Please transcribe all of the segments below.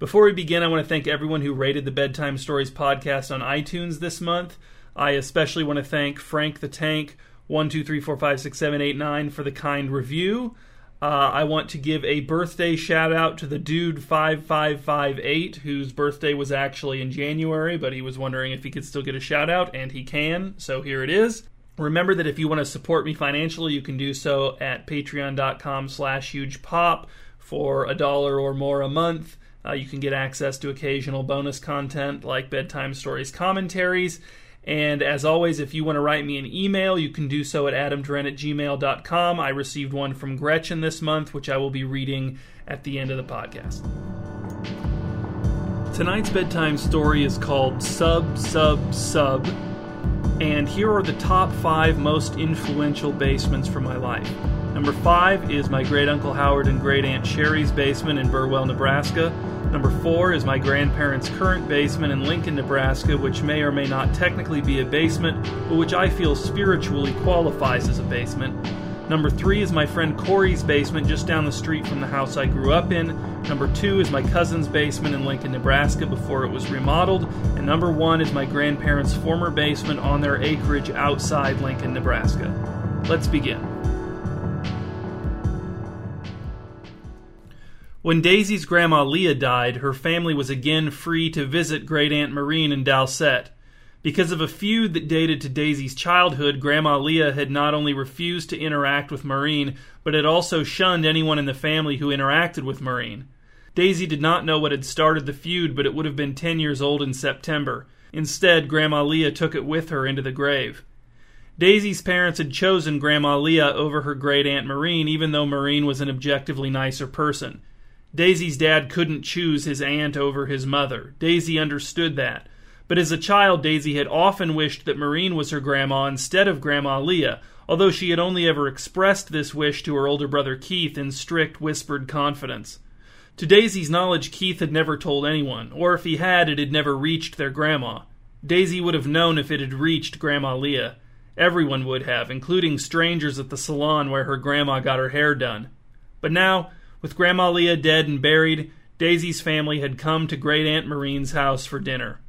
Before we begin, I want to thank everyone who rated the Bedtime Stories podcast on iTunes this month. I especially want to thank Frank the Tank, 123456789 for the kind review. Uh, I want to give a birthday shout out to the dude 5558 whose birthday was actually in January, but he was wondering if he could still get a shout out, and he can. So here it is. Remember that if you want to support me financially, you can do so at patreon.com slash hugepop for a dollar or more a month. Uh, you can get access to occasional bonus content like bedtime stories commentaries and as always, if you want to write me an email, you can do so at adamdren at gmail.com. I received one from Gretchen this month, which I will be reading at the end of the podcast. Tonight's bedtime story is called Sub, Sub, Sub. And here are the top five most influential basements for my life. Number five is my great uncle Howard and great aunt Sherry's basement in Burwell, Nebraska. Number four is my grandparents' current basement in Lincoln, Nebraska, which may or may not technically be a basement, but which I feel spiritually qualifies as a basement. Number three is my friend Corey's basement just down the street from the house I grew up in. Number two is my cousin's basement in Lincoln, Nebraska before it was remodeled. And number one is my grandparents' former basement on their acreage outside Lincoln, Nebraska. Let's begin. When Daisy's grandma Leah died, her family was again free to visit Great Aunt Maureen in Dalset. Because of a feud that dated to Daisy's childhood, Grandma Leah had not only refused to interact with Maureen, but had also shunned anyone in the family who interacted with Maureen. Daisy did not know what had started the feud, but it would have been ten years old in September. Instead, Grandma Leah took it with her into the grave. Daisy's parents had chosen Grandma Leah over her great aunt Maureen, even though Maureen was an objectively nicer person. Daisy's dad couldn't choose his aunt over his mother. Daisy understood that. But as a child, Daisy had often wished that Maureen was her grandma instead of Grandma Leah, although she had only ever expressed this wish to her older brother Keith in strict, whispered confidence. To Daisy's knowledge, Keith had never told anyone, or if he had, it had never reached their grandma. Daisy would have known if it had reached Grandma Leah. Everyone would have, including strangers at the salon where her grandma got her hair done. But now, with Grandma Leah dead and buried, Daisy's family had come to Great Aunt Maureen's house for dinner.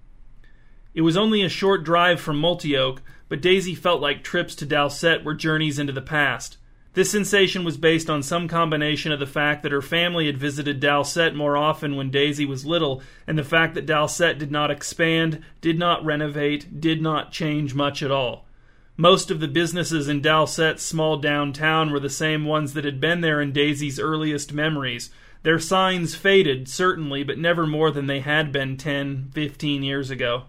It was only a short drive from Multioke, but Daisy felt like trips to Dalset were journeys into the past. This sensation was based on some combination of the fact that her family had visited Dalset more often when Daisy was little, and the fact that Dalset did not expand, did not renovate, did not change much at all. Most of the businesses in Dalset's small downtown were the same ones that had been there in Daisy's earliest memories. Their signs faded, certainly, but never more than they had been ten, fifteen years ago.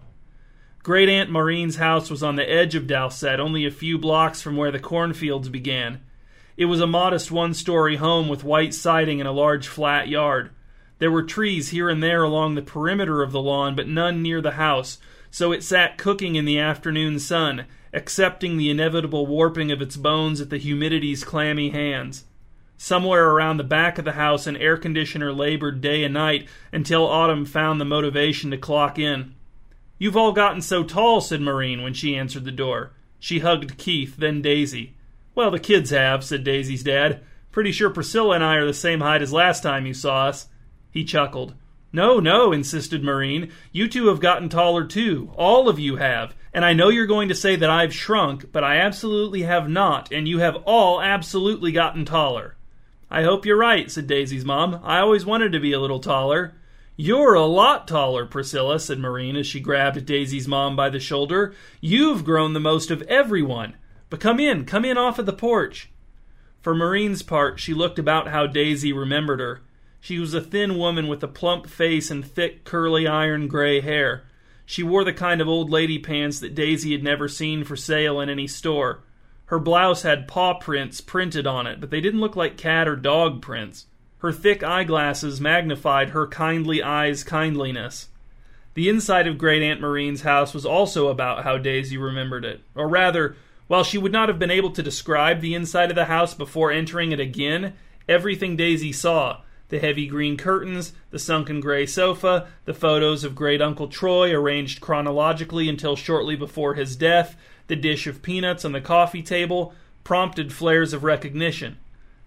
Great Aunt Maureen's house was on the edge of Dalset, only a few blocks from where the cornfields began. It was a modest one story home with white siding and a large flat yard. There were trees here and there along the perimeter of the lawn, but none near the house, so it sat cooking in the afternoon sun, accepting the inevitable warping of its bones at the humidity's clammy hands. Somewhere around the back of the house, an air conditioner labored day and night until Autumn found the motivation to clock in. You've all gotten so tall, said Maureen when she answered the door. She hugged Keith, then Daisy. Well, the kids have, said Daisy's dad. Pretty sure Priscilla and I are the same height as last time you saw us. He chuckled. No, no, insisted Maureen. You two have gotten taller too. All of you have. And I know you're going to say that I've shrunk, but I absolutely have not, and you have all absolutely gotten taller. I hope you're right, said Daisy's mom. I always wanted to be a little taller. You're a lot taller, Priscilla, said Maureen as she grabbed Daisy's mom by the shoulder. You've grown the most of everyone. But come in, come in off of the porch. For Maureen's part, she looked about how Daisy remembered her. She was a thin woman with a plump face and thick, curly iron gray hair. She wore the kind of old lady pants that Daisy had never seen for sale in any store. Her blouse had paw prints printed on it, but they didn't look like cat or dog prints. Her thick eyeglasses magnified her kindly eyes' kindliness. The inside of Great Aunt Maureen's house was also about how Daisy remembered it. Or rather, while she would not have been able to describe the inside of the house before entering it again, everything Daisy saw, the heavy green curtains, the sunken gray sofa, the photos of great Uncle Troy arranged chronologically until shortly before his death, the dish of peanuts on the coffee table, prompted flares of recognition.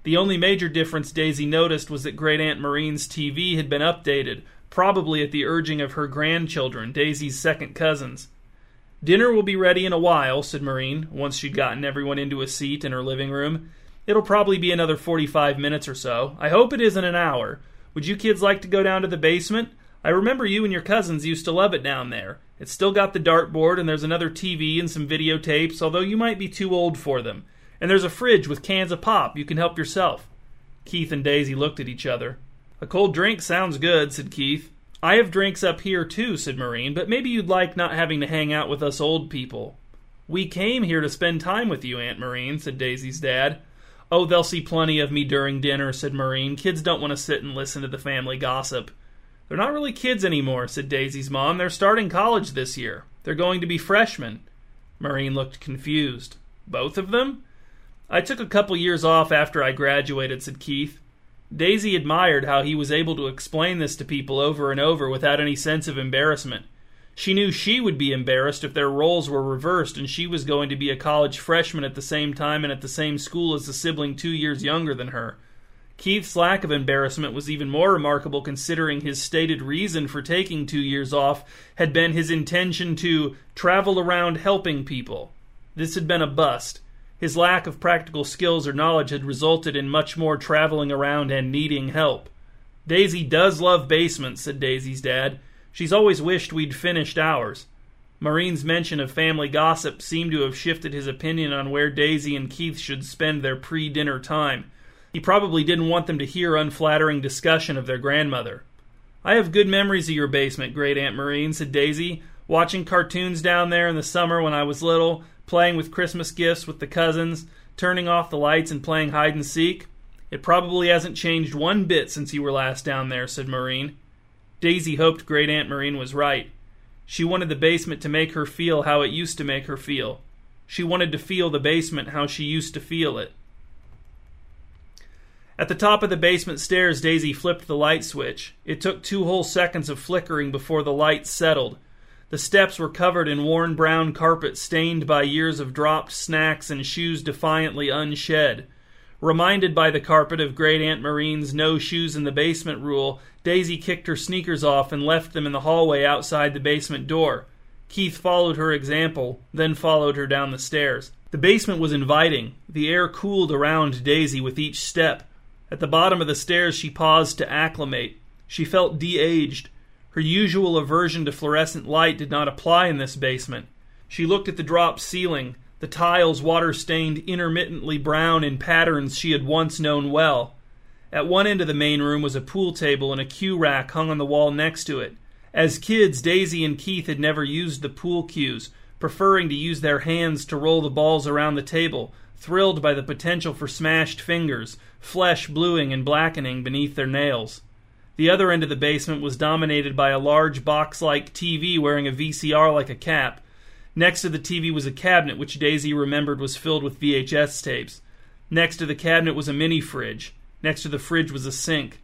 The only major difference Daisy noticed was that Great Aunt Maureen's TV had been updated, probably at the urging of her grandchildren, Daisy's second cousins. Dinner will be ready in a while, said Maureen, once she'd gotten everyone into a seat in her living room. It'll probably be another 45 minutes or so. I hope it isn't an hour. Would you kids like to go down to the basement? I remember you and your cousins used to love it down there. It's still got the dartboard, and there's another TV and some videotapes, although you might be too old for them. And there's a fridge with cans of pop. You can help yourself. Keith and Daisy looked at each other. A cold drink sounds good, said Keith. I have drinks up here too, said Maureen, but maybe you'd like not having to hang out with us old people. We came here to spend time with you, Aunt Maureen, said Daisy's dad. Oh, they'll see plenty of me during dinner, said Maureen. Kids don't want to sit and listen to the family gossip. They're not really kids anymore, said Daisy's mom. They're starting college this year. They're going to be freshmen. Maureen looked confused. Both of them? I took a couple years off after I graduated, said Keith. Daisy admired how he was able to explain this to people over and over without any sense of embarrassment. She knew she would be embarrassed if their roles were reversed and she was going to be a college freshman at the same time and at the same school as a sibling two years younger than her. Keith's lack of embarrassment was even more remarkable considering his stated reason for taking two years off had been his intention to travel around helping people. This had been a bust. His lack of practical skills or knowledge had resulted in much more traveling around and needing help. Daisy does love basements, said Daisy's dad. She's always wished we'd finished ours. Maureen's mention of family gossip seemed to have shifted his opinion on where Daisy and Keith should spend their pre dinner time. He probably didn't want them to hear unflattering discussion of their grandmother. I have good memories of your basement, great Aunt Maureen, said Daisy, watching cartoons down there in the summer when I was little, playing with Christmas gifts with the cousins, turning off the lights and playing hide and seek. It probably hasn't changed one bit since you were last down there, said Maureen. Daisy hoped Great Aunt Maureen was right. She wanted the basement to make her feel how it used to make her feel. She wanted to feel the basement how she used to feel it. At the top of the basement stairs, Daisy flipped the light switch. It took two whole seconds of flickering before the light settled. The steps were covered in worn brown carpet stained by years of dropped snacks and shoes defiantly unshed. Reminded by the carpet of Great Aunt Maureen's no shoes in the basement rule, Daisy kicked her sneakers off and left them in the hallway outside the basement door. Keith followed her example, then followed her down the stairs. The basement was inviting. The air cooled around Daisy with each step. At the bottom of the stairs, she paused to acclimate. She felt de aged. Her usual aversion to fluorescent light did not apply in this basement. She looked at the dropped ceiling, the tiles water stained intermittently brown in patterns she had once known well. At one end of the main room was a pool table and a cue rack hung on the wall next to it. As kids, Daisy and Keith had never used the pool cues, preferring to use their hands to roll the balls around the table, thrilled by the potential for smashed fingers, flesh bluing and blackening beneath their nails. The other end of the basement was dominated by a large box like TV wearing a VCR like a cap. Next to the TV was a cabinet which Daisy remembered was filled with VHS tapes. Next to the cabinet was a mini fridge. Next to the fridge was a sink.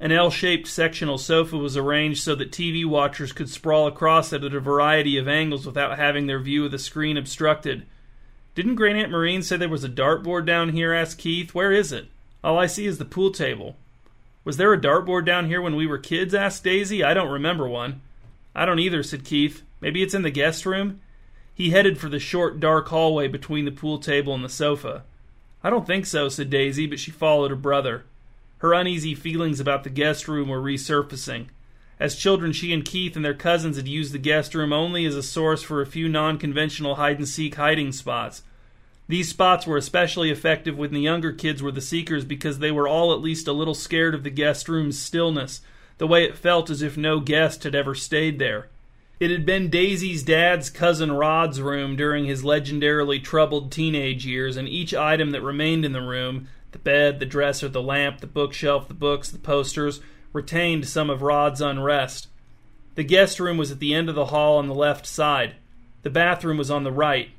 An L shaped sectional sofa was arranged so that TV watchers could sprawl across it at a variety of angles without having their view of the screen obstructed. Didn't Great Aunt Maureen say there was a dartboard down here? asked Keith. Where is it? All I see is the pool table. Was there a dartboard down here when we were kids? asked Daisy. I don't remember one. I don't either, said Keith. Maybe it's in the guest room? He headed for the short, dark hallway between the pool table and the sofa. I don't think so, said Daisy, but she followed her brother. Her uneasy feelings about the guest room were resurfacing. As children, she and Keith and their cousins had used the guest room only as a source for a few non conventional hide and seek hiding spots. These spots were especially effective when the younger kids were the seekers because they were all at least a little scared of the guest room's stillness, the way it felt as if no guest had ever stayed there. It had been Daisy's dad's cousin Rod's room during his legendarily troubled teenage years, and each item that remained in the room the bed, the dresser, the lamp, the bookshelf, the books, the posters retained some of Rod's unrest. The guest room was at the end of the hall on the left side. The bathroom was on the right.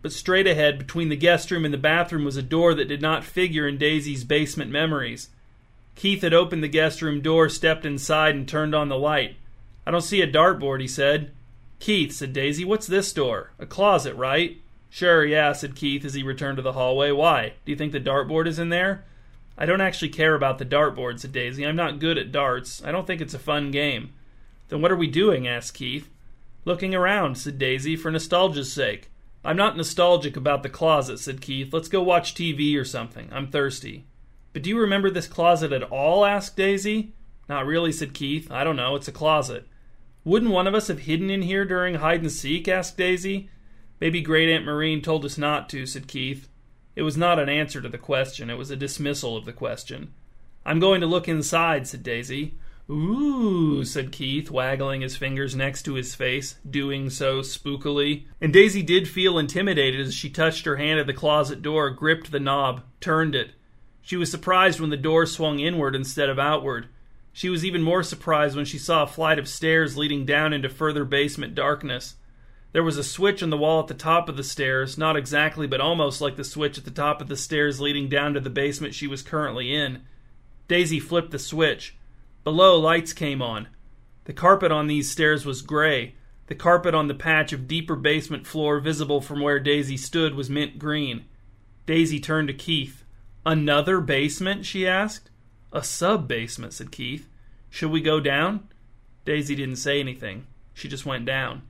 But straight ahead, between the guest room and the bathroom, was a door that did not figure in Daisy's basement memories. Keith had opened the guest room door, stepped inside, and turned on the light. I don't see a dartboard, he said. Keith, said Daisy, what's this door? A closet, right? Sure, yeah, said Keith as he returned to the hallway. Why? Do you think the dartboard is in there? I don't actually care about the dartboard, said Daisy. I'm not good at darts. I don't think it's a fun game. Then what are we doing? asked Keith. Looking around, said Daisy, for nostalgia's sake. I'm not nostalgic about the closet, said Keith. Let's go watch TV or something. I'm thirsty. But do you remember this closet at all? asked Daisy. Not really, said Keith. I don't know. It's a closet. Wouldn't one of us have hidden in here during hide and seek? asked Daisy. Maybe Great Aunt Maureen told us not to, said Keith. It was not an answer to the question, it was a dismissal of the question. I'm going to look inside, said Daisy. Ooh, said Keith, waggling his fingers next to his face, doing so spookily. And Daisy did feel intimidated as she touched her hand at the closet door, gripped the knob, turned it. She was surprised when the door swung inward instead of outward. She was even more surprised when she saw a flight of stairs leading down into further basement darkness. There was a switch on the wall at the top of the stairs, not exactly, but almost like the switch at the top of the stairs leading down to the basement she was currently in. Daisy flipped the switch. Below, lights came on. The carpet on these stairs was gray. The carpet on the patch of deeper basement floor visible from where Daisy stood was mint green. Daisy turned to Keith. Another basement? she asked. A sub basement, said Keith. Should we go down? Daisy didn't say anything. She just went down.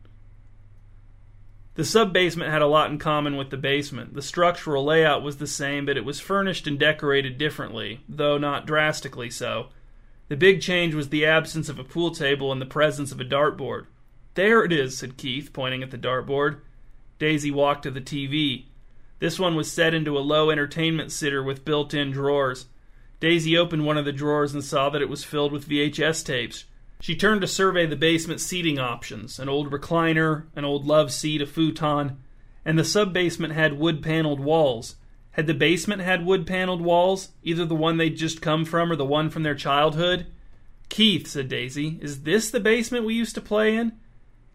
The sub basement had a lot in common with the basement. The structural layout was the same, but it was furnished and decorated differently, though not drastically so. The big change was the absence of a pool table and the presence of a dartboard. There it is, said Keith, pointing at the dartboard. Daisy walked to the TV. This one was set into a low entertainment sitter with built in drawers. Daisy opened one of the drawers and saw that it was filled with VHS tapes. She turned to survey the basement seating options an old recliner, an old love seat, a futon, and the sub basement had wood paneled walls. Had the basement had wood paneled walls, either the one they'd just come from or the one from their childhood? Keith, said Daisy, is this the basement we used to play in?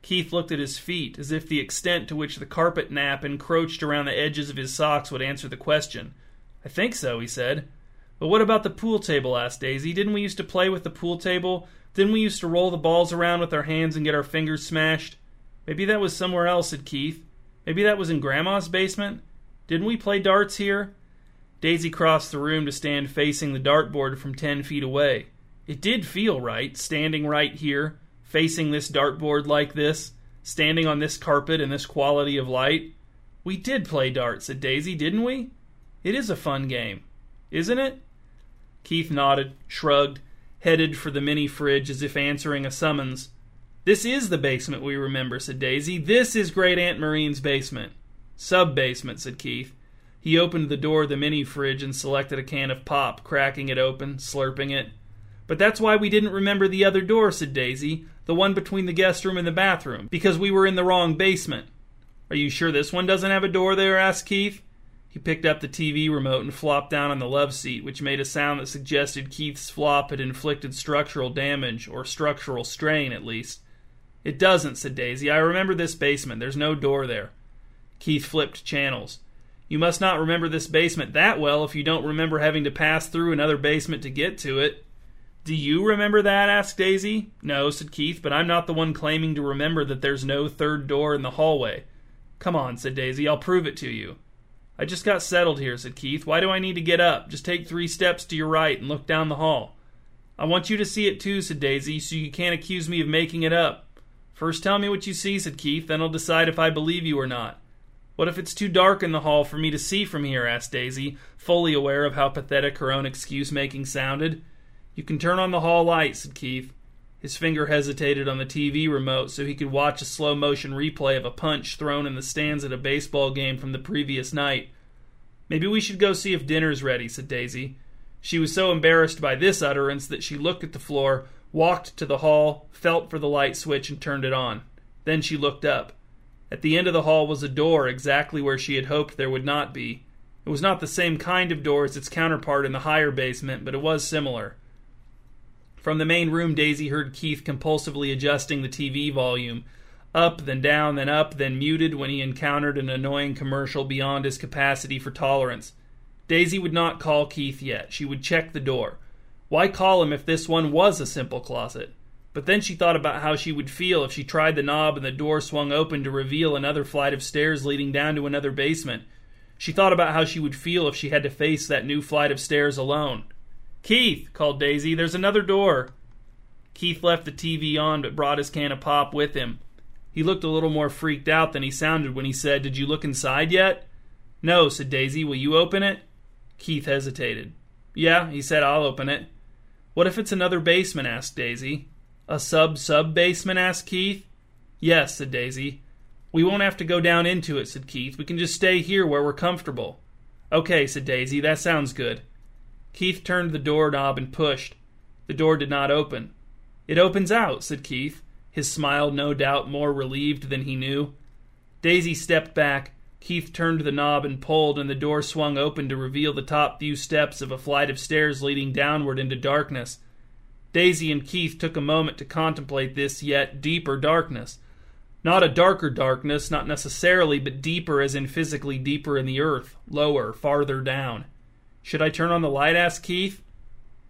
Keith looked at his feet, as if the extent to which the carpet nap encroached around the edges of his socks would answer the question. I think so, he said. But what about the pool table? asked Daisy. Didn't we used to play with the pool table Didn't we used to roll the balls around with our hands and get our fingers smashed. Maybe that was somewhere else, said Keith. Maybe that was in Grandma's basement. Didn't we play darts here? Daisy crossed the room to stand facing the dartboard from ten feet away. It did feel right, standing right here, facing this dartboard like this, standing on this carpet in this quality of light. We did play darts, said Daisy, didn't we? It is a fun game, isn't it? Keith nodded, shrugged, headed for the mini fridge as if answering a summons. This is the basement we remember, said Daisy. This is Great Aunt Maureen's basement. Sub basement, said Keith. He opened the door of the mini fridge and selected a can of pop, cracking it open, slurping it. But that's why we didn't remember the other door, said Daisy, the one between the guest room and the bathroom, because we were in the wrong basement. Are you sure this one doesn't have a door there? asked Keith. He picked up the TV remote and flopped down on the love seat, which made a sound that suggested Keith's flop had inflicted structural damage, or structural strain at least. It doesn't, said Daisy. I remember this basement. There's no door there. Keith flipped channels. You must not remember this basement that well if you don't remember having to pass through another basement to get to it. Do you remember that? asked Daisy. No, said Keith, but I'm not the one claiming to remember that there's no third door in the hallway. Come on, said Daisy. I'll prove it to you. I just got settled here, said Keith. Why do I need to get up? Just take three steps to your right and look down the hall. I want you to see it too, said Daisy, so you can't accuse me of making it up. First tell me what you see, said Keith, then I'll decide if I believe you or not. What if it's too dark in the hall for me to see from here? asked Daisy, fully aware of how pathetic her own excuse making sounded. You can turn on the hall light, said Keith. His finger hesitated on the TV remote so he could watch a slow motion replay of a punch thrown in the stands at a baseball game from the previous night. Maybe we should go see if dinner's ready, said Daisy. She was so embarrassed by this utterance that she looked at the floor, walked to the hall, felt for the light switch, and turned it on. Then she looked up. At the end of the hall was a door exactly where she had hoped there would not be. It was not the same kind of door as its counterpart in the higher basement, but it was similar. From the main room, Daisy heard Keith compulsively adjusting the TV volume. Up, then down, then up, then muted when he encountered an annoying commercial beyond his capacity for tolerance. Daisy would not call Keith yet. She would check the door. Why call him if this one was a simple closet? But then she thought about how she would feel if she tried the knob and the door swung open to reveal another flight of stairs leading down to another basement. She thought about how she would feel if she had to face that new flight of stairs alone. Keith, called Daisy, there's another door. Keith left the TV on but brought his can of pop with him. He looked a little more freaked out than he sounded when he said, Did you look inside yet? No, said Daisy. Will you open it? Keith hesitated. Yeah, he said, I'll open it. What if it's another basement? asked Daisy. A sub sub basement? asked Keith. Yes, said Daisy. We won't have to go down into it, said Keith. We can just stay here where we're comfortable. Okay, said Daisy. That sounds good. Keith turned the doorknob and pushed. The door did not open. It opens out, said Keith, his smile no doubt more relieved than he knew. Daisy stepped back. Keith turned the knob and pulled, and the door swung open to reveal the top few steps of a flight of stairs leading downward into darkness. Daisy and Keith took a moment to contemplate this yet deeper darkness. Not a darker darkness, not necessarily, but deeper as in physically deeper in the earth, lower, farther down. Should I turn on the light? asked Keith.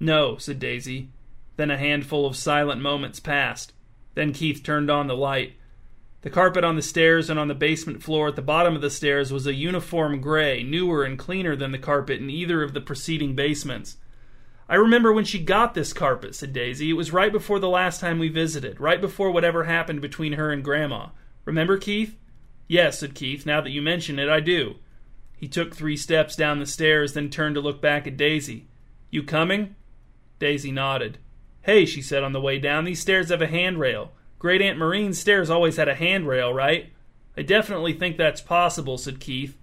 No, said Daisy. Then a handful of silent moments passed. Then Keith turned on the light. The carpet on the stairs and on the basement floor at the bottom of the stairs was a uniform gray, newer and cleaner than the carpet in either of the preceding basements. I remember when she got this carpet, said Daisy. It was right before the last time we visited, right before whatever happened between her and Grandma. Remember, Keith? Yes, said Keith. Now that you mention it, I do. He took three steps down the stairs, then turned to look back at Daisy. You coming? Daisy nodded. Hey, she said on the way down, these stairs have a handrail. Great Aunt Maureen's stairs always had a handrail, right? I definitely think that's possible, said Keith.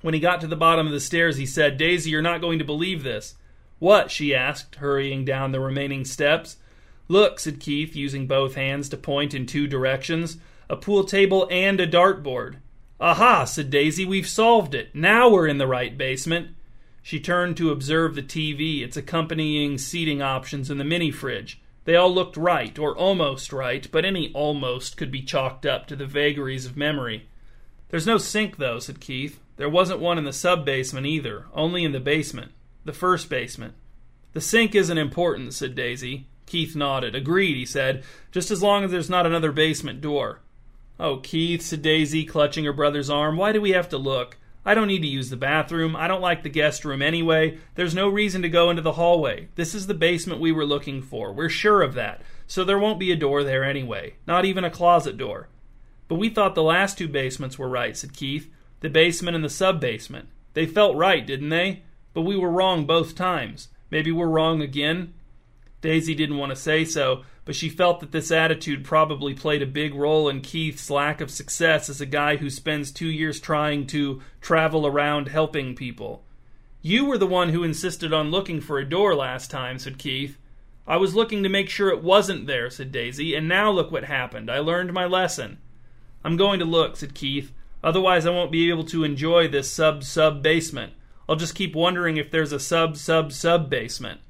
When he got to the bottom of the stairs, he said, Daisy, you're not going to believe this. What? she asked, hurrying down the remaining steps. Look, said Keith, using both hands to point in two directions a pool table and a dartboard. Aha, said Daisy, we've solved it. Now we're in the right basement. She turned to observe the TV, its accompanying seating options, and the mini fridge. They all looked right, or almost right, but any almost could be chalked up to the vagaries of memory. There's no sink, though, said Keith. There wasn't one in the sub basement either, only in the basement the first basement. The sink isn't important, said Daisy. Keith nodded. Agreed, he said, just as long as there's not another basement door. Oh, Keith, said Daisy, clutching her brother's arm, why do we have to look? I don't need to use the bathroom. I don't like the guest room anyway. There's no reason to go into the hallway. This is the basement we were looking for. We're sure of that. So there won't be a door there anyway. Not even a closet door. But we thought the last two basements were right, said Keith. The basement and the sub basement. They felt right, didn't they? But we were wrong both times. Maybe we're wrong again? Daisy didn't want to say so, but she felt that this attitude probably played a big role in Keith's lack of success as a guy who spends two years trying to travel around helping people. You were the one who insisted on looking for a door last time, said Keith. I was looking to make sure it wasn't there, said Daisy, and now look what happened. I learned my lesson. I'm going to look, said Keith. Otherwise, I won't be able to enjoy this sub sub basement. I'll just keep wondering if there's a sub sub sub basement.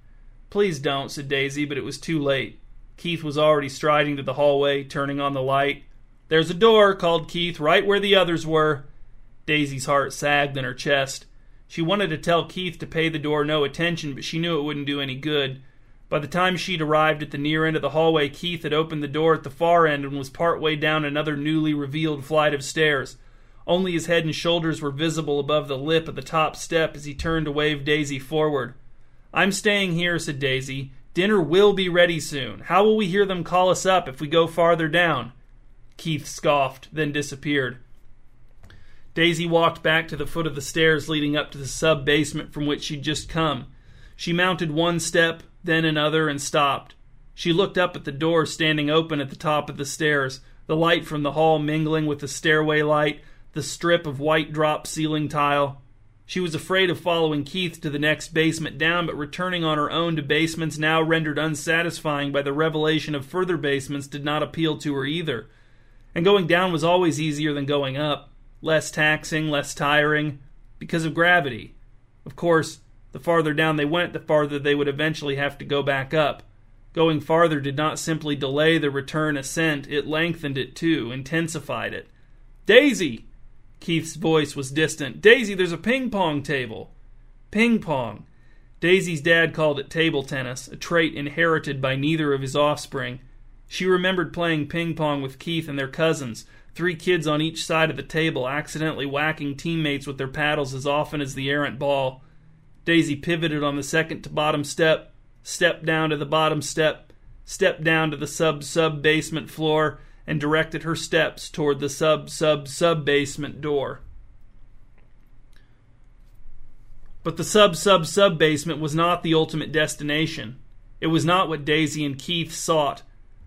Please don't, said Daisy, but it was too late. Keith was already striding to the hallway, turning on the light. There's a door, called Keith, right where the others were. Daisy's heart sagged in her chest. She wanted to tell Keith to pay the door no attention, but she knew it wouldn't do any good. By the time she'd arrived at the near end of the hallway, Keith had opened the door at the far end and was part way down another newly revealed flight of stairs. Only his head and shoulders were visible above the lip of the top step as he turned to wave Daisy forward. I'm staying here, said Daisy. Dinner will be ready soon. How will we hear them call us up if we go farther down? Keith scoffed, then disappeared. Daisy walked back to the foot of the stairs leading up to the sub basement from which she'd just come. She mounted one step, then another, and stopped. She looked up at the door standing open at the top of the stairs, the light from the hall mingling with the stairway light the strip of white drop ceiling tile. She was afraid of following Keith to the next basement down, but returning on her own to basements now rendered unsatisfying by the revelation of further basements did not appeal to her either. And going down was always easier than going up, less taxing, less tiring, because of gravity. Of course, the farther down they went, the farther they would eventually have to go back up. Going farther did not simply delay the return ascent, it lengthened it too, intensified it. Daisy! Keith's voice was distant. Daisy, there's a ping pong table. Ping pong. Daisy's dad called it table tennis, a trait inherited by neither of his offspring. She remembered playing ping pong with Keith and their cousins, three kids on each side of the table, accidentally whacking teammates with their paddles as often as the errant ball. Daisy pivoted on the second to bottom step, stepped down to the bottom step, stepped down to the sub sub basement floor, and directed her steps toward the sub sub sub basement door. But the sub sub sub basement was not the ultimate destination. It was not what Daisy and Keith sought.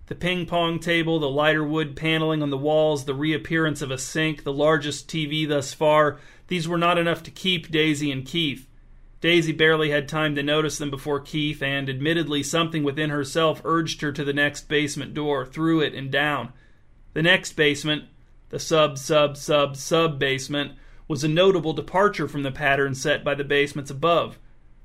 The ping pong table, the lighter wood paneling on the walls, the reappearance of a sink, the largest TV thus far, these were not enough to keep Daisy and Keith. Daisy barely had time to notice them before Keith, and admittedly something within herself urged her to the next basement door, through it and down. The next basement, the sub sub sub sub basement, was a notable departure from the pattern set by the basements above.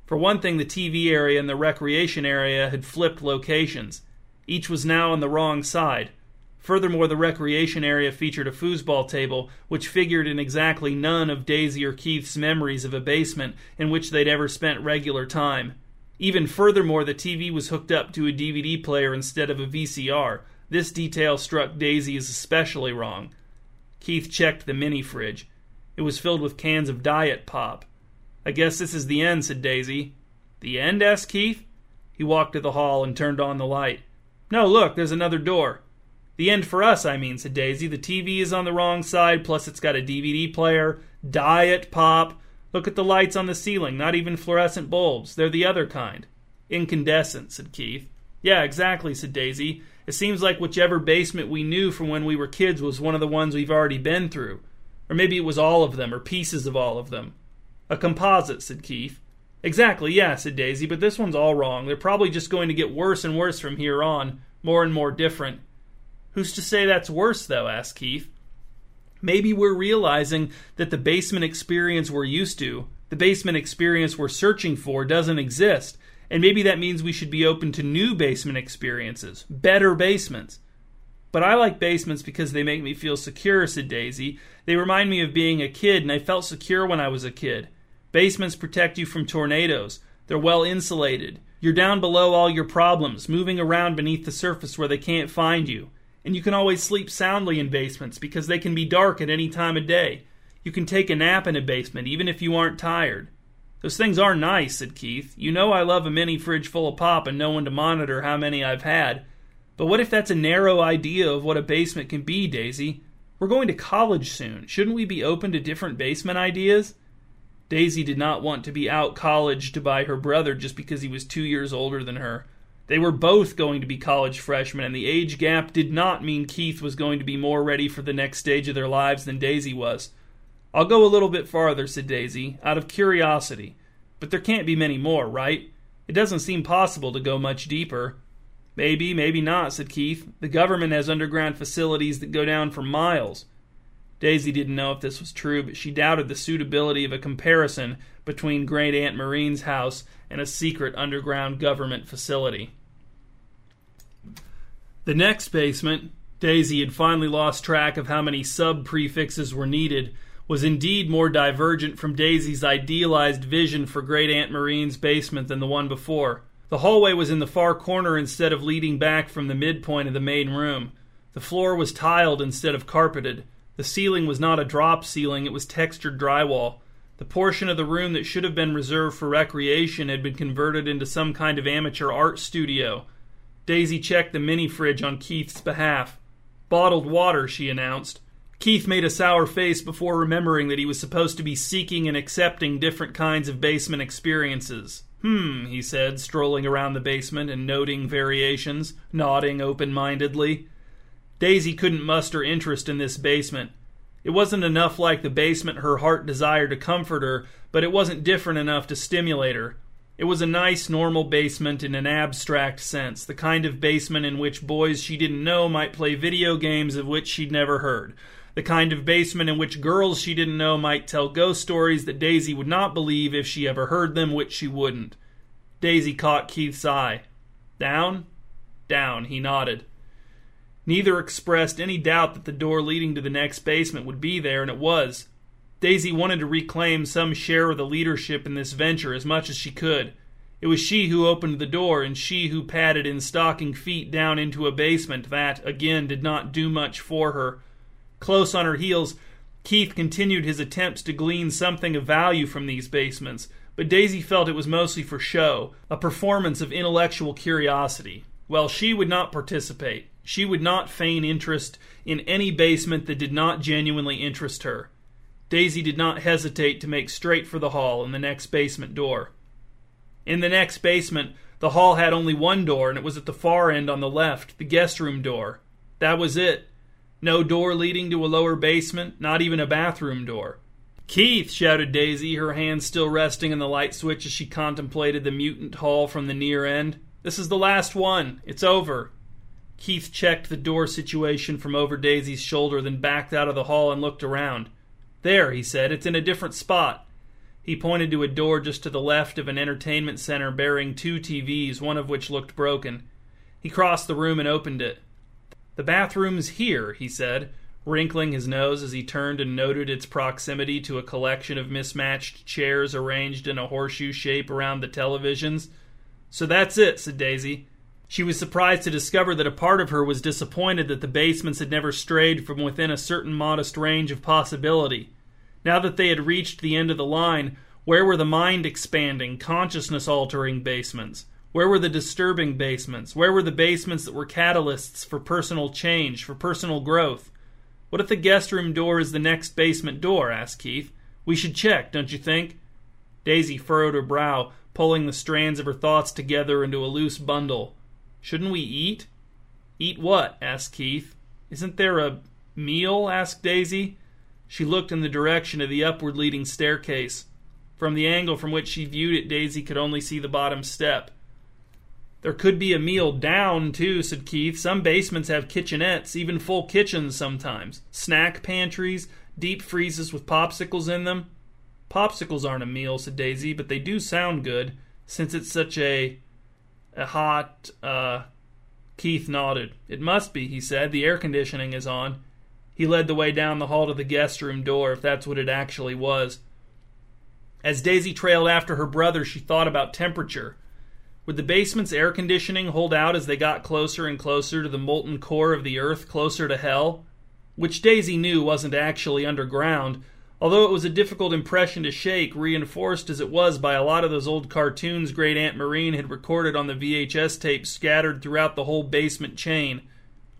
For one thing, the TV area and the recreation area had flipped locations. Each was now on the wrong side. Furthermore, the recreation area featured a foosball table, which figured in exactly none of Daisy or Keith's memories of a basement in which they'd ever spent regular time. Even furthermore, the TV was hooked up to a DVD player instead of a VCR. This detail struck Daisy as especially wrong. Keith checked the mini fridge. It was filled with cans of diet pop. I guess this is the end, said Daisy. The end? asked Keith. He walked to the hall and turned on the light. No, look, there's another door. The end for us, I mean, said Daisy. The TV is on the wrong side, plus it's got a DVD player, diet pop. Look at the lights on the ceiling, not even fluorescent bulbs. They're the other kind. Incandescent, said Keith. Yeah, exactly, said Daisy. It seems like whichever basement we knew from when we were kids was one of the ones we've already been through. Or maybe it was all of them, or pieces of all of them. A composite, said Keith. Exactly, yeah, said Daisy, but this one's all wrong. They're probably just going to get worse and worse from here on, more and more different. Who's to say that's worse, though? asked Keith. Maybe we're realizing that the basement experience we're used to, the basement experience we're searching for, doesn't exist, and maybe that means we should be open to new basement experiences, better basements. But I like basements because they make me feel secure, said Daisy. They remind me of being a kid, and I felt secure when I was a kid. Basements protect you from tornadoes. They're well insulated. You're down below all your problems, moving around beneath the surface where they can't find you. And you can always sleep soundly in basements because they can be dark at any time of day. You can take a nap in a basement even if you aren't tired. Those things are nice, said Keith. You know I love a mini fridge full of pop and no one to monitor how many I've had. But what if that's a narrow idea of what a basement can be, Daisy? We're going to college soon. Shouldn't we be open to different basement ideas? Daisy did not want to be out colleged by her brother just because he was two years older than her. They were both going to be college freshmen, and the age gap did not mean Keith was going to be more ready for the next stage of their lives than Daisy was. I'll go a little bit farther, said Daisy, out of curiosity. But there can't be many more, right? It doesn't seem possible to go much deeper. Maybe, maybe not, said Keith. The government has underground facilities that go down for miles. Daisy didn't know if this was true, but she doubted the suitability of a comparison between Great Aunt Maureen's house and a secret underground government facility. The next basement, Daisy had finally lost track of how many sub prefixes were needed, was indeed more divergent from Daisy's idealized vision for Great Aunt Maureen's basement than the one before. The hallway was in the far corner instead of leading back from the midpoint of the main room. The floor was tiled instead of carpeted. The ceiling was not a drop ceiling, it was textured drywall. The portion of the room that should have been reserved for recreation had been converted into some kind of amateur art studio. Daisy checked the mini fridge on Keith's behalf. Bottled water, she announced. Keith made a sour face before remembering that he was supposed to be seeking and accepting different kinds of basement experiences. Hmm, he said, strolling around the basement and noting variations, nodding open mindedly. Daisy couldn't muster interest in this basement. It wasn't enough like the basement her heart desired to comfort her, but it wasn't different enough to stimulate her. It was a nice, normal basement in an abstract sense, the kind of basement in which boys she didn't know might play video games of which she'd never heard, the kind of basement in which girls she didn't know might tell ghost stories that Daisy would not believe if she ever heard them, which she wouldn't. Daisy caught Keith's eye. Down? Down, he nodded. Neither expressed any doubt that the door leading to the next basement would be there, and it was. Daisy wanted to reclaim some share of the leadership in this venture as much as she could. It was she who opened the door, and she who padded in stocking feet down into a basement that, again, did not do much for her. Close on her heels, Keith continued his attempts to glean something of value from these basements, but Daisy felt it was mostly for show, a performance of intellectual curiosity. Well, she would not participate. She would not feign interest in any basement that did not genuinely interest her. Daisy did not hesitate to make straight for the hall and the next basement door. In the next basement, the hall had only one door, and it was at the far end on the left, the guest room door. That was it. No door leading to a lower basement, not even a bathroom door. Keith! shouted Daisy, her hand still resting on the light switch as she contemplated the mutant hall from the near end. This is the last one. It's over. Keith checked the door situation from over Daisy's shoulder, then backed out of the hall and looked around. There, he said, it's in a different spot. He pointed to a door just to the left of an entertainment center bearing two TVs, one of which looked broken. He crossed the room and opened it. The bathroom's here, he said, wrinkling his nose as he turned and noted its proximity to a collection of mismatched chairs arranged in a horseshoe shape around the televisions. So that's it, said Daisy. She was surprised to discover that a part of her was disappointed that the basements had never strayed from within a certain modest range of possibility. Now that they had reached the end of the line, where were the mind expanding, consciousness altering basements? Where were the disturbing basements? Where were the basements that were catalysts for personal change, for personal growth? What if the guest room door is the next basement door? asked Keith. We should check, don't you think? Daisy furrowed her brow, pulling the strands of her thoughts together into a loose bundle. Shouldn't we eat? Eat what? asked Keith. Isn't there a meal? asked Daisy. She looked in the direction of the upward leading staircase. From the angle from which she viewed it, Daisy could only see the bottom step. There could be a meal down, too, said Keith. Some basements have kitchenettes, even full kitchens sometimes. Snack pantries, deep freezes with popsicles in them. Popsicles aren't a meal, said Daisy, but they do sound good, since it's such a a hot, uh, Keith nodded. It must be, he said. The air conditioning is on. He led the way down the hall to the guest room door, if that's what it actually was. As Daisy trailed after her brother, she thought about temperature. Would the basement's air conditioning hold out as they got closer and closer to the molten core of the earth, closer to hell? Which Daisy knew wasn't actually underground, Although it was a difficult impression to shake, reinforced as it was by a lot of those old cartoons Great Aunt Maureen had recorded on the VHS tapes scattered throughout the whole basement chain.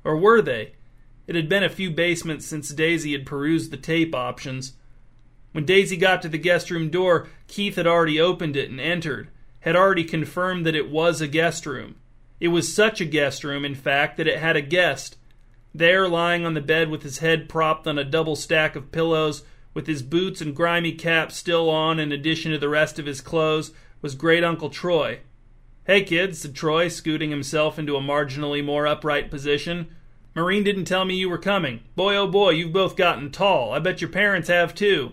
Or were they? It had been a few basements since Daisy had perused the tape options. When Daisy got to the guest room door, Keith had already opened it and entered, had already confirmed that it was a guest room. It was such a guest room, in fact, that it had a guest. There, lying on the bed with his head propped on a double stack of pillows, with his boots and grimy cap still on in addition to the rest of his clothes, was Great Uncle Troy. Hey, kids, said Troy, scooting himself into a marginally more upright position. Maureen didn't tell me you were coming. Boy, oh boy, you've both gotten tall. I bet your parents have too.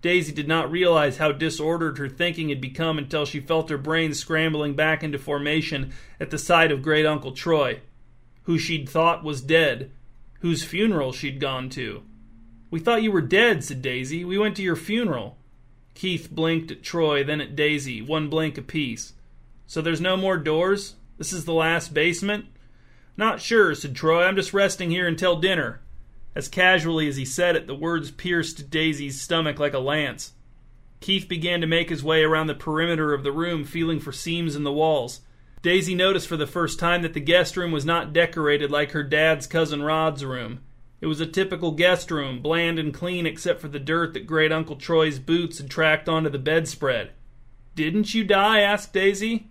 Daisy did not realize how disordered her thinking had become until she felt her brain scrambling back into formation at the sight of Great Uncle Troy, who she'd thought was dead, whose funeral she'd gone to. We thought you were dead, said Daisy. We went to your funeral. Keith blinked at Troy, then at Daisy, one blink apiece. So there's no more doors? This is the last basement? Not sure, said Troy. I'm just resting here until dinner. As casually as he said it, the words pierced Daisy's stomach like a lance. Keith began to make his way around the perimeter of the room, feeling for seams in the walls. Daisy noticed for the first time that the guest room was not decorated like her dad's cousin Rod's room. It was a typical guest room, bland and clean except for the dirt that great Uncle Troy's boots had tracked onto the bedspread. Didn't you die? asked Daisy.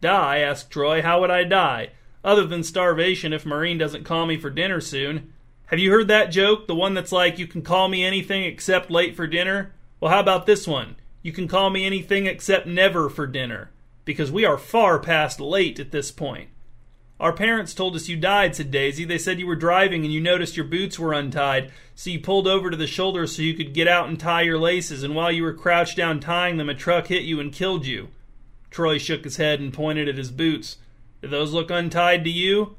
Die? asked Troy. How would I die? Other than starvation if Maureen doesn't call me for dinner soon. Have you heard that joke? The one that's like, you can call me anything except late for dinner? Well, how about this one? You can call me anything except never for dinner. Because we are far past late at this point. Our parents told us you died, said Daisy. They said you were driving and you noticed your boots were untied, so you pulled over to the shoulder so you could get out and tie your laces, and while you were crouched down tying them, a truck hit you and killed you. Troy shook his head and pointed at his boots. Do those look untied to you?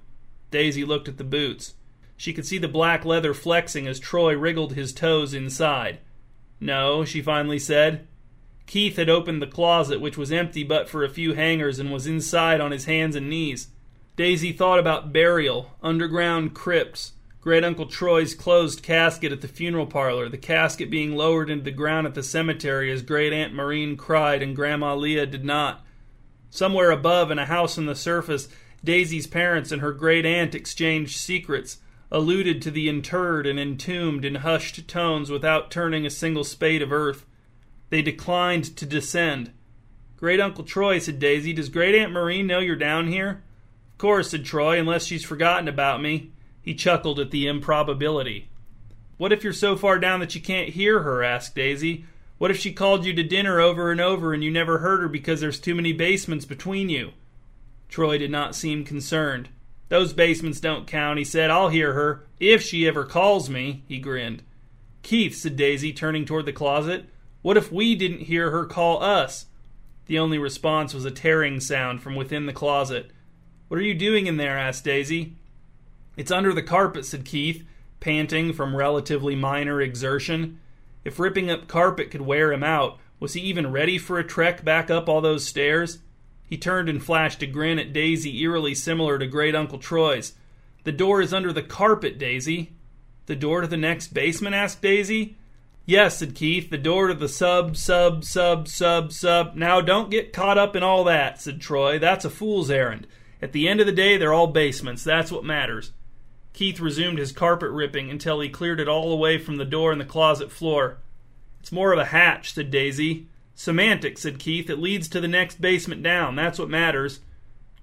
Daisy looked at the boots. She could see the black leather flexing as Troy wriggled his toes inside. No, she finally said. Keith had opened the closet, which was empty but for a few hangers, and was inside on his hands and knees. Daisy thought about burial, underground crypts, Great Uncle Troy's closed casket at the funeral parlor, the casket being lowered into the ground at the cemetery as Great Aunt Maureen cried and Grandma Leah did not. Somewhere above, in a house on the surface, Daisy's parents and her great aunt exchanged secrets, alluded to the interred and entombed in hushed tones without turning a single spade of earth. They declined to descend. Great Uncle Troy, said Daisy, does Great Aunt Maureen know you're down here? Of course, said Troy, unless she's forgotten about me. He chuckled at the improbability. What if you're so far down that you can't hear her? asked Daisy. What if she called you to dinner over and over and you never heard her because there's too many basements between you? Troy did not seem concerned. Those basements don't count, he said. I'll hear her. If she ever calls me, he grinned. Keith, said Daisy, turning toward the closet, what if we didn't hear her call us? The only response was a tearing sound from within the closet. What are you doing in there? asked Daisy. It's under the carpet, said Keith, panting from relatively minor exertion. If ripping up carpet could wear him out, was he even ready for a trek back up all those stairs? He turned and flashed a grin at Daisy eerily similar to Great Uncle Troy's. The door is under the carpet, Daisy. The door to the next basement? asked Daisy. Yes, said Keith, the door to the sub, sub, sub, sub, sub. Now don't get caught up in all that, said Troy. That's a fool's errand. At the end of the day, they're all basements. That's what matters. Keith resumed his carpet ripping until he cleared it all away from the door and the closet floor. It's more of a hatch, said Daisy. Semantics, said Keith. It leads to the next basement down. That's what matters.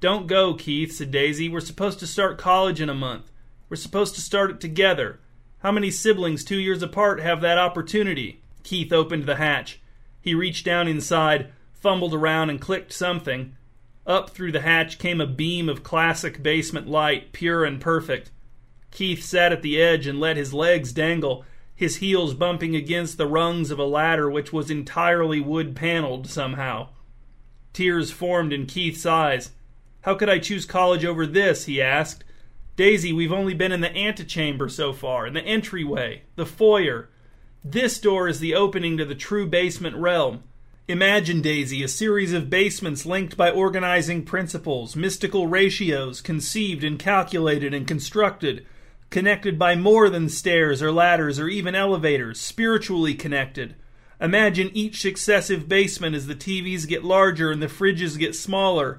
Don't go, Keith, said Daisy. We're supposed to start college in a month. We're supposed to start it together. How many siblings two years apart have that opportunity? Keith opened the hatch. He reached down inside, fumbled around, and clicked something. Up through the hatch came a beam of classic basement light, pure and perfect. Keith sat at the edge and let his legs dangle his heels bumping against the rungs of a ladder which was entirely wood paneled somehow. Tears formed in Keith's eyes. How could I choose college over this? he asked. Daisy, we've only been in the antechamber so far, in the entryway, the foyer. This door is the opening to the true basement realm. Imagine, Daisy, a series of basements linked by organizing principles, mystical ratios, conceived and calculated and constructed connected by more than stairs or ladders or even elevators, spiritually connected. Imagine each successive basement as the TVs get larger and the fridges get smaller.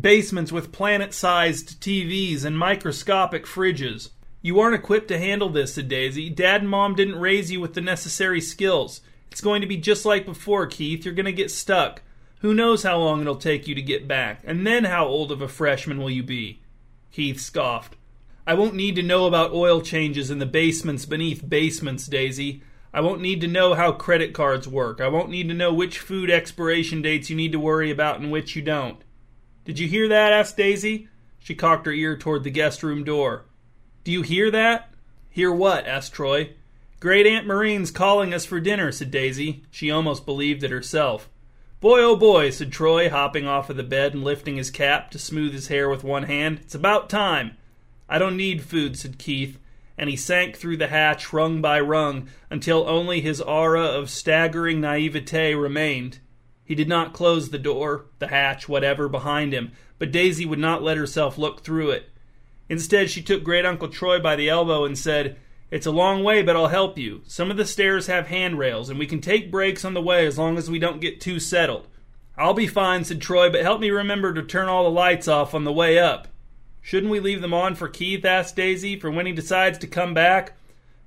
Basements with planet sized TVs and microscopic fridges. You aren't equipped to handle this, said Daisy. Dad and Mom didn't raise you with the necessary skills. It's going to be just like before, Keith. You're going to get stuck. Who knows how long it'll take you to get back? And then how old of a freshman will you be? Keith scoffed. I won't need to know about oil changes in the basements beneath basements, Daisy. I won't need to know how credit cards work. I won't need to know which food expiration dates you need to worry about and which you don't. Did you hear that? asked Daisy. She cocked her ear toward the guest room door. Do you hear that? Hear what? asked Troy. Great Aunt Maureen's calling us for dinner, said Daisy. She almost believed it herself. Boy, oh boy, said Troy, hopping off of the bed and lifting his cap to smooth his hair with one hand. It's about time. I don't need food, said Keith, and he sank through the hatch rung by rung until only his aura of staggering naivete remained. He did not close the door, the hatch, whatever, behind him, but Daisy would not let herself look through it. Instead, she took Great Uncle Troy by the elbow and said, It's a long way, but I'll help you. Some of the stairs have handrails, and we can take breaks on the way as long as we don't get too settled. I'll be fine, said Troy, but help me remember to turn all the lights off on the way up. Shouldn't we leave them on for Keith? asked Daisy, for when he decides to come back?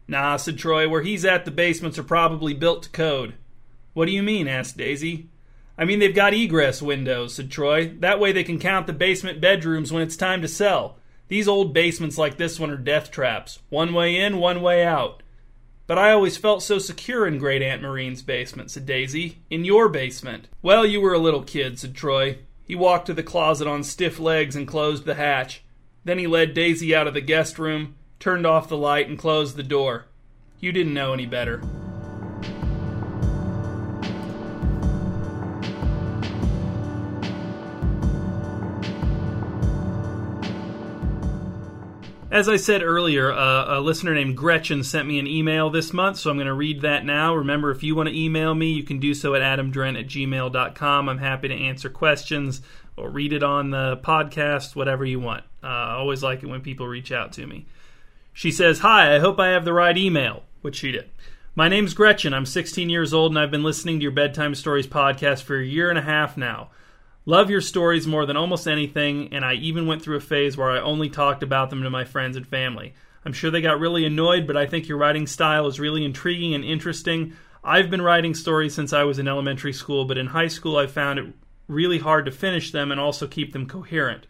Nah, said Troy. Where he's at, the basements are probably built to code. What do you mean? asked Daisy. I mean, they've got egress windows, said Troy. That way they can count the basement bedrooms when it's time to sell. These old basements like this one are death traps. One way in, one way out. But I always felt so secure in Great Aunt Maureen's basement, said Daisy. In your basement. Well, you were a little kid, said Troy. He walked to the closet on stiff legs and closed the hatch. Then he led Daisy out of the guest room, turned off the light, and closed the door. You didn't know any better. As I said earlier, uh, a listener named Gretchen sent me an email this month, so I'm going to read that now. Remember, if you want to email me, you can do so at adamdrent at gmail.com. I'm happy to answer questions or read it on the podcast, whatever you want. Uh, I always like it when people reach out to me. She says, Hi, I hope I have the right email, which she did. My name's Gretchen. I'm 16 years old and I've been listening to your Bedtime Stories podcast for a year and a half now. Love your stories more than almost anything, and I even went through a phase where I only talked about them to my friends and family. I'm sure they got really annoyed, but I think your writing style is really intriguing and interesting. I've been writing stories since I was in elementary school, but in high school I found it really hard to finish them and also keep them coherent.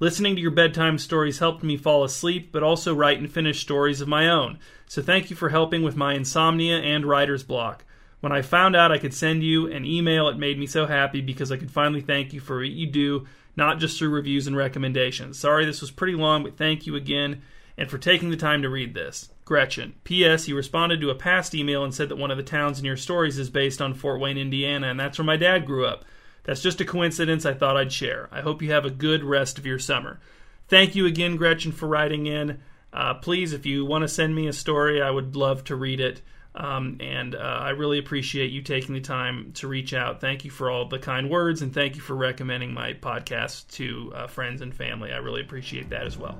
Listening to your bedtime stories helped me fall asleep, but also write and finish stories of my own. So thank you for helping with my insomnia and writer's block. When I found out I could send you an email, it made me so happy because I could finally thank you for what you do, not just through reviews and recommendations. Sorry this was pretty long, but thank you again and for taking the time to read this. Gretchen. P.S. You responded to a past email and said that one of the towns in your stories is based on Fort Wayne, Indiana, and that's where my dad grew up. That's just a coincidence I thought I'd share. I hope you have a good rest of your summer. Thank you again, Gretchen, for writing in. Uh, please, if you want to send me a story, I would love to read it. Um, and uh, I really appreciate you taking the time to reach out. Thank you for all the kind words, and thank you for recommending my podcast to uh, friends and family. I really appreciate that as well.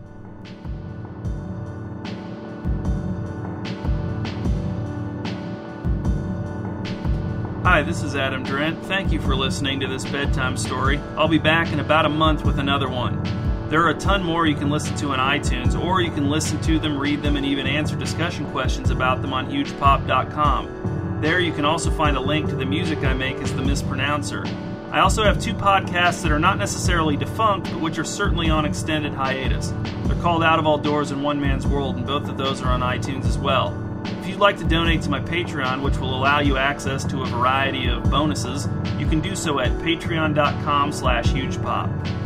Hi, this is Adam Drent. Thank you for listening to this bedtime story. I'll be back in about a month with another one. There are a ton more you can listen to on iTunes, or you can listen to them, read them, and even answer discussion questions about them on hugepop.com. There you can also find a link to the music I make as the mispronouncer. I also have two podcasts that are not necessarily defunct, but which are certainly on extended hiatus. They're called Out of All Doors and One Man's World, and both of those are on iTunes as well. If you'd like to donate to my Patreon, which will allow you access to a variety of bonuses, you can do so at patreon.com slash hugepop.